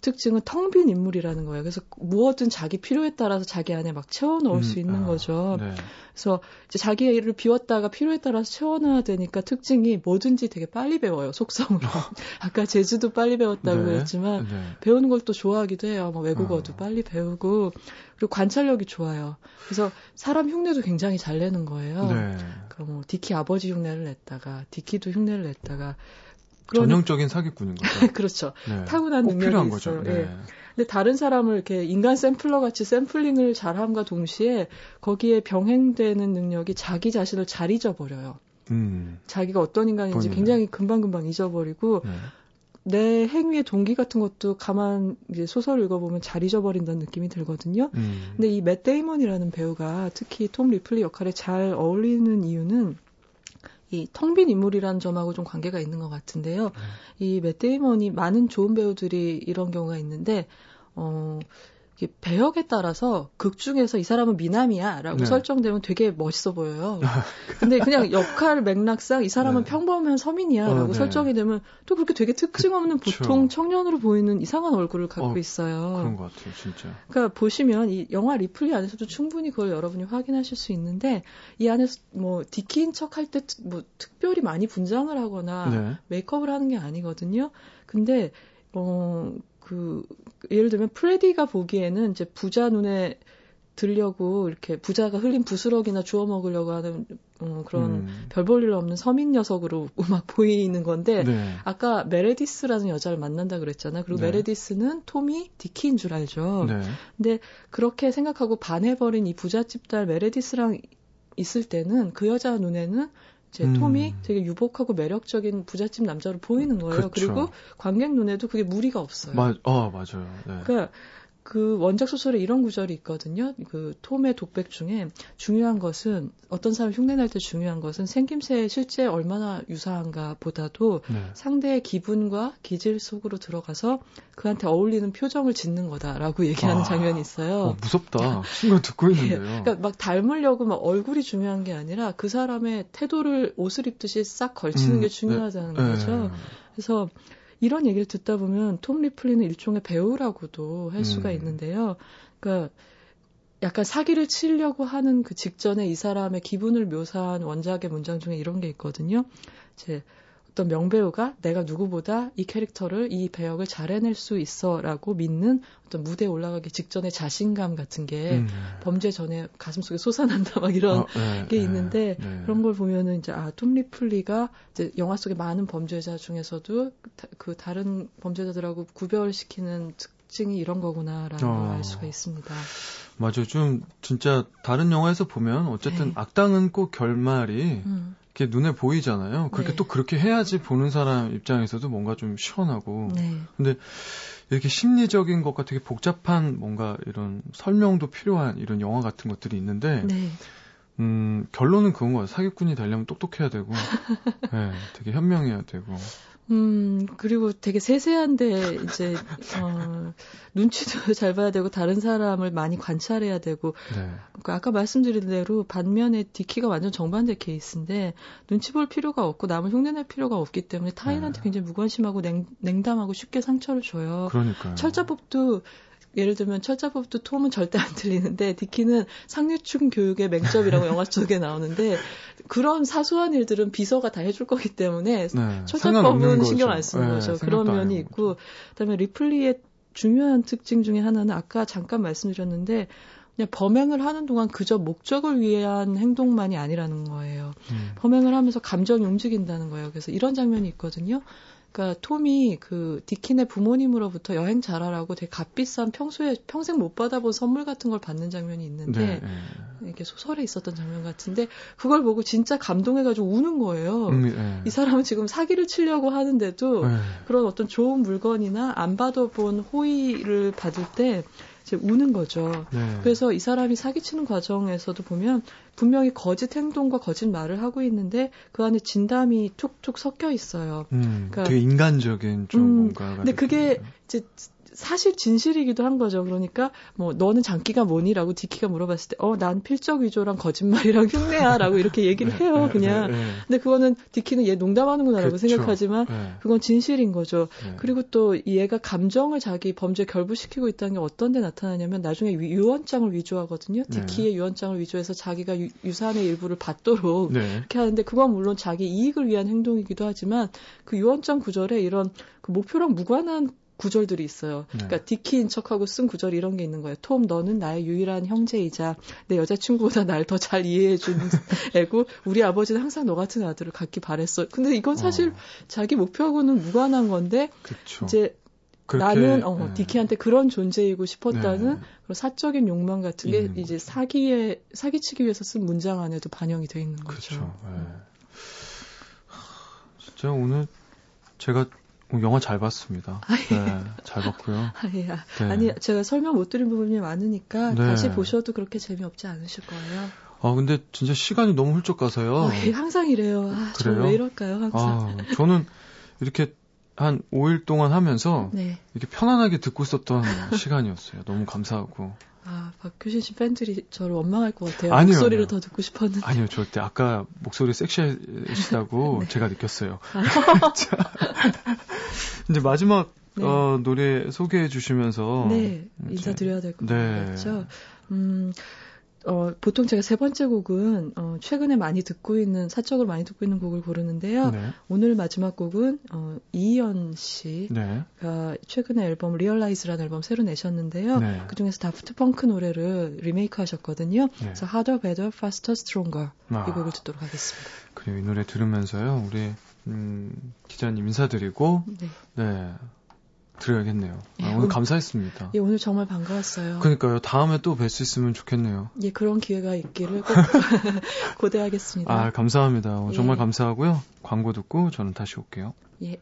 특징은 텅 빈 인물이라는 거예요. 그래서 무엇든 자기 필요에 따라서 자기 안에 막 채워 넣을 음, 수 있는 아, 거죠. 네. 그래서 이제 자기를 비웠다가 필요에 따라서 채워놔야 되니까 특징이 뭐든지 되게 빨리 배워요. 속성으로. 아까 제주도 빨리 배웠다고 네. 했지만 네. 배우는 걸 또 좋아하기도 해요. 뭐 외국어도 어. 빨리 배우고 그리고 관찰력이 좋아요. 그래서 사람 흉내도 굉장히 잘 내는 거예요. 네. 그뭐 디키 아버지 흉내를 냈다가 디키도 흉내를 냈다가 그런... 전형적인 사기꾼인 거죠. 그렇죠. 네. 타고난 능력이 있어요. 거죠. 네. 예. 근데 다른 사람을 이렇게 인간 샘플러 같이 샘플링을 잘함과 동시에 거기에 병행되는 능력이 자기 자신을 잘 잊어버려요. 음. 자기가 어떤 인간인지 본인은. 굉장히 금방금방 잊어버리고 네. 내 행위의 동기 같은 것도 가만 이제 소설 읽어보면 잘 잊어버린다는 느낌이 들거든요. 음. 근데 이 맷 데이먼이라는 배우가 특히 톰 리플리 역할에 잘 어울리는 이유는 이 텅 빈 인물이라는 점하고 좀 관계가 있는 것 같은데요. 네. 이 맷 데이먼이 많은 좋은 배우들이 이런 경우가 있는데 어 배역에 따라서 극 중에서 이 사람은 미남이야라고 네. 설정되면 되게 멋있어 보여요. 근데 그냥 역할 맥락상 이 사람은 네. 평범한 서민이야라고 어, 네. 설정이 되면 또 그렇게 되게 특징 없는 그쵸. 보통 청년으로 보이는 이상한 얼굴을 갖고 어, 있어요. 그런 것 같아요, 진짜. 그러니까 보시면 이 영화 리플리 안에서도 충분히 그걸 여러분이 확인하실 수 있는데 이 안에서 뭐 디키인 척할 때 뭐 특별히 많이 분장을 하거나 네. 메이크업을 하는 게 아니거든요. 근데 어, 그, 예를 들면 프레디가 보기에는 이제 부자 눈에 들려고 이렇게 부자가 흘린 부스러기나 주워 먹으려고 하는 어, 그런 음. 별 볼 일 없는 서민 녀석으로 막 보이는 건데 네. 아까 메레디스라는 여자를 만난다 그랬잖아요. 그리고 네. 메레디스는 톰이 디키인 줄 알죠. 네. 근데 그렇게 생각하고 반해버린 이 부잣집 딸 메레디스랑 있을 때는 그 여자 눈에는 제 음. 톰이 되게 유복하고 매력적인 부잣집 남자로 보이는 거예요. 그쵸. 그리고 관객 눈에도 그게 무리가 없어요. 마, 어, 맞아요. 네. 그러니까 그 원작 소설에 이런 구절이 있거든요. 그 톰의 독백 중에 중요한 것은 어떤 사람 흉내낼 때 중요한 것은 생김새에 실제 얼마나 유사한가 보다도 네. 상대의 기분과 기질 속으로 들어가서 그한테 어울리는 표정을 짓는 거다라고 얘기하는 아, 장면이 있어요. 어, 무섭다. 순간 듣고 있는데요. 예, 그러니까 막 닮으려고 막 얼굴이 중요한 게 아니라 그 사람의 태도를 옷을 입듯이 싹 걸치는 음, 게 중요하다는 네, 거죠. 네. 그래서 이런 얘기를 듣다 보면 톰 리플리는 일종의 배우라고도 할 수가 음. 있는데요. 그러니까 약간 사기를 치려고 하는 그 직전에 이 사람의 기분을 묘사한 원작의 문장 중에 이런 게 있거든요. 제 어떤 명배우가 내가 누구보다 이 캐릭터를 이 배역을 잘 해낼 수 있어라고 믿는 어떤 무대에 올라가기 직전의 자신감 같은 게 음. 범죄 전에 가슴속에 솟아난다 막 이런 어, 네, 게 네, 있는데 네, 그런 걸 보면은 이제 아 톰 리플리가 이제 영화 속의 많은 범죄자 중에서도 다, 그 다른 범죄자들하고 구별시키는 특징이 이런 거구나라는 어. 걸알 수가 있습니다. 맞아요. 좀 진짜 다른 영화에서 보면 어쨌든 네. 악당은 꼭 결말이 음. 이렇게 눈에 보이잖아요. 그렇게 네. 또 그렇게 해야지 보는 사람 입장에서도 뭔가 좀 시원하고. 네. 근데 이렇게 심리적인 것과 되게 복잡한 뭔가 이런 설명도 필요한 이런 영화 같은 것들이 있는데, 네. 음, 결론은 그건 거예요. 사기꾼이 되려면 똑똑해야 되고, 네, 되게 현명해야 되고. 음, 그리고 되게 세세한데, 이제, 어, 눈치도 잘 봐야 되고, 다른 사람을 많이 관찰해야 되고, 네. 그러니까 아까 말씀드린 대로 반면에 디키가 완전 정반대 케이스인데, 눈치 볼 필요가 없고, 남을 흉내낼 필요가 없기 때문에 타인한테 네. 굉장히 무관심하고 냉, 냉담하고 쉽게 상처를 줘요. 그러니까요. 철자법도 예를 들면 철자법도 톰은 절대 안 틀리는데 디키는 상류층 교육의 맹점이라고 영화 속에 나오는데 그런 사소한 일들은 비서가 다 해줄 거기 때문에 네, 철자법은 신경 안 쓰는 네, 거죠. 그런 면이 있고 그다음에 리플리의 중요한 특징 중에 하나는 아까 잠깐 말씀드렸는데 그냥 범행을 하는 동안 그저 목적을 위한 행동만이 아니라는 거예요. 음. 범행을 하면서 감정이 움직인다는 거예요. 그래서 이런 장면이 있거든요. 그러니까 톰이 그 디킨의 부모님으로부터 여행 잘하라고 되게 값비싼 평소에 평생 못 받아본 선물 같은 걸 받는 장면이 있는데 네, 네. 이게 소설에 있었던 장면 같은데 그걸 보고 진짜 감동해가지고 우는 거예요. 음, 네. 이 사람은 지금 사기를 치려고 하는데도 네. 그런 어떤 좋은 물건이나 안 받아본 호의를 받을 때 이제 우는 거죠. 네. 그래서 이 사람이 사기치는 과정에서도 보면 분명히 거짓 행동과 거짓 말을 하고 있는데 그 안에 진담이 툭툭 섞여 있어요. 음, 그러니까 되게 인간적인 좀 음, 뭔가. 근데 그게 이제 사실 진실이기도 한 거죠. 그러니까 뭐 너는 장기가 뭐니라고 디키가 물어봤을 때 어 난 필적 위조랑 거짓말이랑 흉내야라고 이렇게 얘기를 네, 해요. 네, 그냥. 네, 네. 근데 그거는 디키는 얘 농담하는구나라고 그렇죠. 생각하지만 네. 그건 진실인 거죠. 네. 그리고 또 얘가 감정을 자기 범죄 결부시키고 있다는 게 어떤 데 나타나냐면 나중에 유언장을 위조하거든요. 디키의 유언장을 위조해서 자기가 유, 유산의 일부를 받도록 이렇게 하는데 그건 물론 자기 이익을 위한 행동이기도 하지만 그 유언장 구절에 이런 그 목표랑 무관한 구절들이 있어요. 네. 그러니까 디키인 척하고 쓴 구절이 이런 게 있는 거예요. 톰, 너는 나의 유일한 형제이자 내 여자친구보다 날 더 잘 이해해 준 애고 우리 아버지는 항상 너 같은 아들을 갖기 바랬어. 근데 이건 사실 어. 자기 목표하고는 무관한 건데 그쵸. 이제 그렇게, 나는 어, 네. 디키한테 그런 존재이고 싶었다는 네. 그런 사적인 욕망 같은 게 이제 사기에 사기치기 위해서 쓴 문장 안에도 반영이 돼 있는 거죠. 그렇죠. 네. 진짜 오늘 제가 어, 영화 잘 봤습니다. 아, 예. 네, 잘 봤고요. 아, 예. 네. 아니, 제가 설명 못 드린 부분이 많으니까 네. 다시 보셔도 그렇게 재미없지 않으실 거예요. 아, 근데 진짜 시간이 너무 훌쩍 가서요. 아, 예, 항상 이래요. 아, 저왜 이럴까요, 항상. 아, 저는 이렇게 한 5일 동안 하면서 네. 이렇게 편안하게 듣고 있었던 시간이었어요. 너무 감사하고. 아, 박효신 씨 팬들이 저를 원망할 것 같아요. 아니요, 목소리를 아니요. 더 듣고 싶었는데. 아니요, 절대. 아까 목소리 섹시하시다고 네. 제가 느꼈어요. 아. 이제 마지막 네. 어, 노래 소개해 주시면서. 네, 인사드려야 될것 네. 같죠. 음, 어, 보통 제가 세 번째 곡은 어, 최근에 많이 듣고 있는 사적으로 많이 듣고 있는 곡을 고르는데요. 네. 오늘 마지막 곡은 어, 이이언 씨가 네. 최근에 앨범 Realize라는 앨범 새로 내셨는데요. 네. 그 중에서 다프트 펑크 노래를 리메이크하셨거든요. 네. 그래서 Harder, Better, Faster, Stronger 아. 이 곡을 듣도록 하겠습니다. 그래요, 이 노래 들으면서요, 우리 음, 기자님 인사드리고 네. 네. 드려야겠네요. 예, 아, 오늘, 오늘 감사했습니다. 예, 오늘 정말 반가웠어요. 그러니까요. 다음에 또 뵐 수 있으면 좋겠네요. 예, 그런 기회가 있기를 꼭 고대하겠습니다. 아, 감사합니다. 예. 정말 감사하고요. 광고 듣고 저는 다시 올게요. 예.